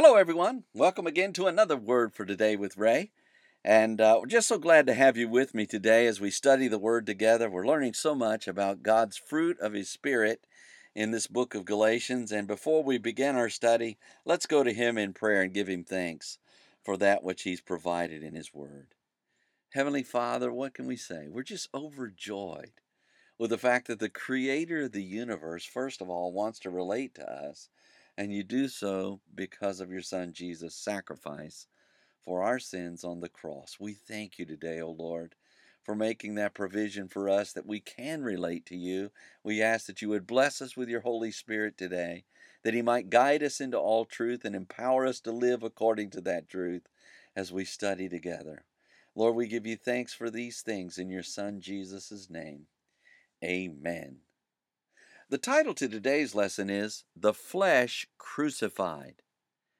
Hello, everyone. Welcome again to another Word for Today with Ray. And uh, we're just so glad to have you with me today as we study the Word together. We're learning so much about God's fruit of His Spirit in this book of Galatians. And before we begin our study, let's go to Him in prayer and give Him thanks for that which He's provided in His Word. Heavenly Father, what can we say? We're just overjoyed with the fact that the Creator of the universe, first of all, wants to relate to us and you do so because of your Son Jesus' sacrifice for our sins on the cross. We thank you today, O Lord, for making that provision for us that we can relate to you. We ask that you would bless us with your Holy Spirit today, that he might guide us into all truth and empower us to live according to that truth as we study together. Lord, we give you thanks for these things in your Son Jesus' name. Amen. The title to today's lesson is The Flesh Crucified,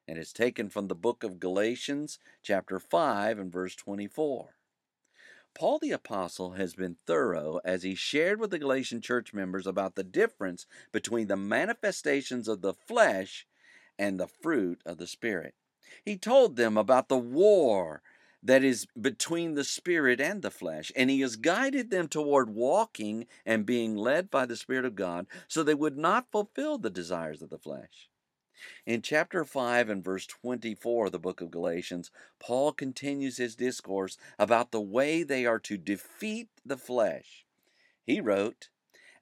and it's taken from the book of Galatians, chapter 5, and verse 24. Paul the Apostle has been thorough as he shared with the Galatian church members about the difference between the manifestations of the flesh and the fruit of the Spirit. He told them about the war that is between the spirit and the flesh. And he has guided them toward walking and being led by the Spirit of God so they would not fulfill the desires of the flesh. In chapter 5 and verse 24 of the book of Galatians, Paul continues his discourse about the way they are to defeat the flesh. He wrote,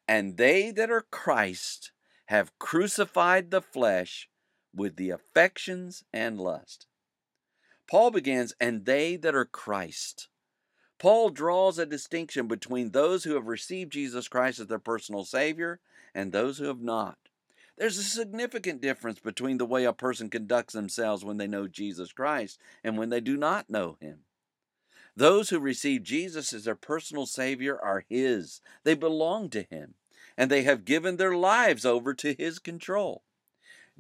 And they that are Christ have crucified the flesh with the affections and lust. Paul begins, and they that are Christ. Paul draws a distinction between those who have received Jesus Christ as their personal Savior and those who have not. There's a significant difference between the way a person conducts themselves when they know Jesus Christ and when they do not know Him. Those who receive Jesus as their personal Savior are His, they belong to Him, and they have given their lives over to His control.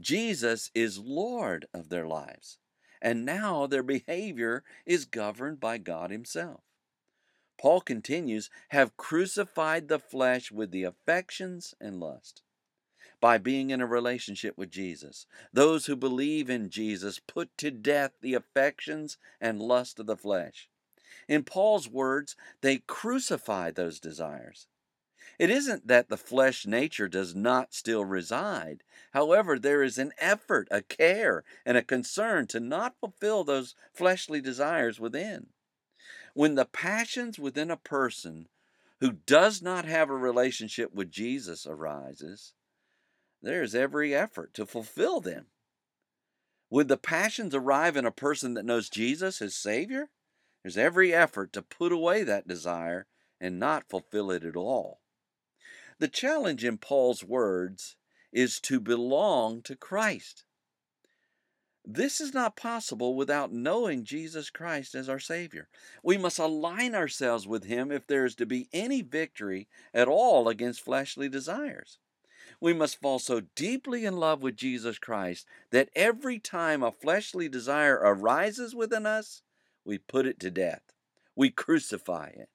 Jesus is Lord of their lives and now their behavior is governed by God Himself. Paul continues, have crucified the flesh with the affections and lust. By being in a relationship with Jesus, those who believe in Jesus put to death the affections and lust of the flesh. In Paul's words, they crucify those desires. It isn't that the flesh nature does not still reside. However, there is an effort, a care, and a concern to not fulfill those fleshly desires within. When the passions within a person who does not have a relationship with Jesus arises, there is every effort to fulfill them. When the passions arrive in a person that knows Jesus as Savior, there's every effort to put away that desire and not fulfill it at all. The challenge in Paul's words is to belong to Christ. This is not possible without knowing Jesus Christ as our Savior. We must align ourselves with Him if there is to be any victory at all against fleshly desires. We must fall so deeply in love with Jesus Christ that every time a fleshly desire arises within us, we put it to death. We crucify it.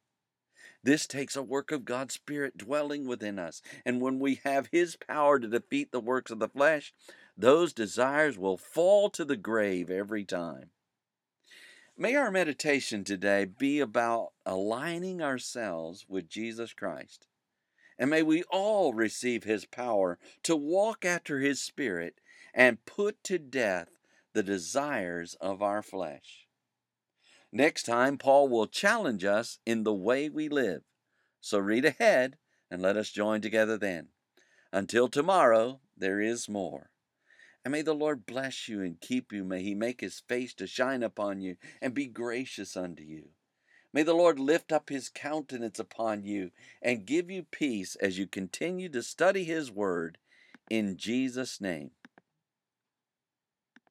This takes a work of God's Spirit dwelling within us. And when we have His power to defeat the works of the flesh, those desires will fall to the grave every time. May our meditation today be about aligning ourselves with Jesus Christ. And may we all receive His power to walk after His Spirit and put to death the desires of our flesh. Next time, Paul will challenge us in the way we live. So read ahead and let us join together then. Until tomorrow, there is more. And may the Lord bless you and keep you. May he make his face to shine upon you and be gracious unto you. May the Lord lift up his countenance upon you and give you peace as you continue to study his word. In Jesus' name.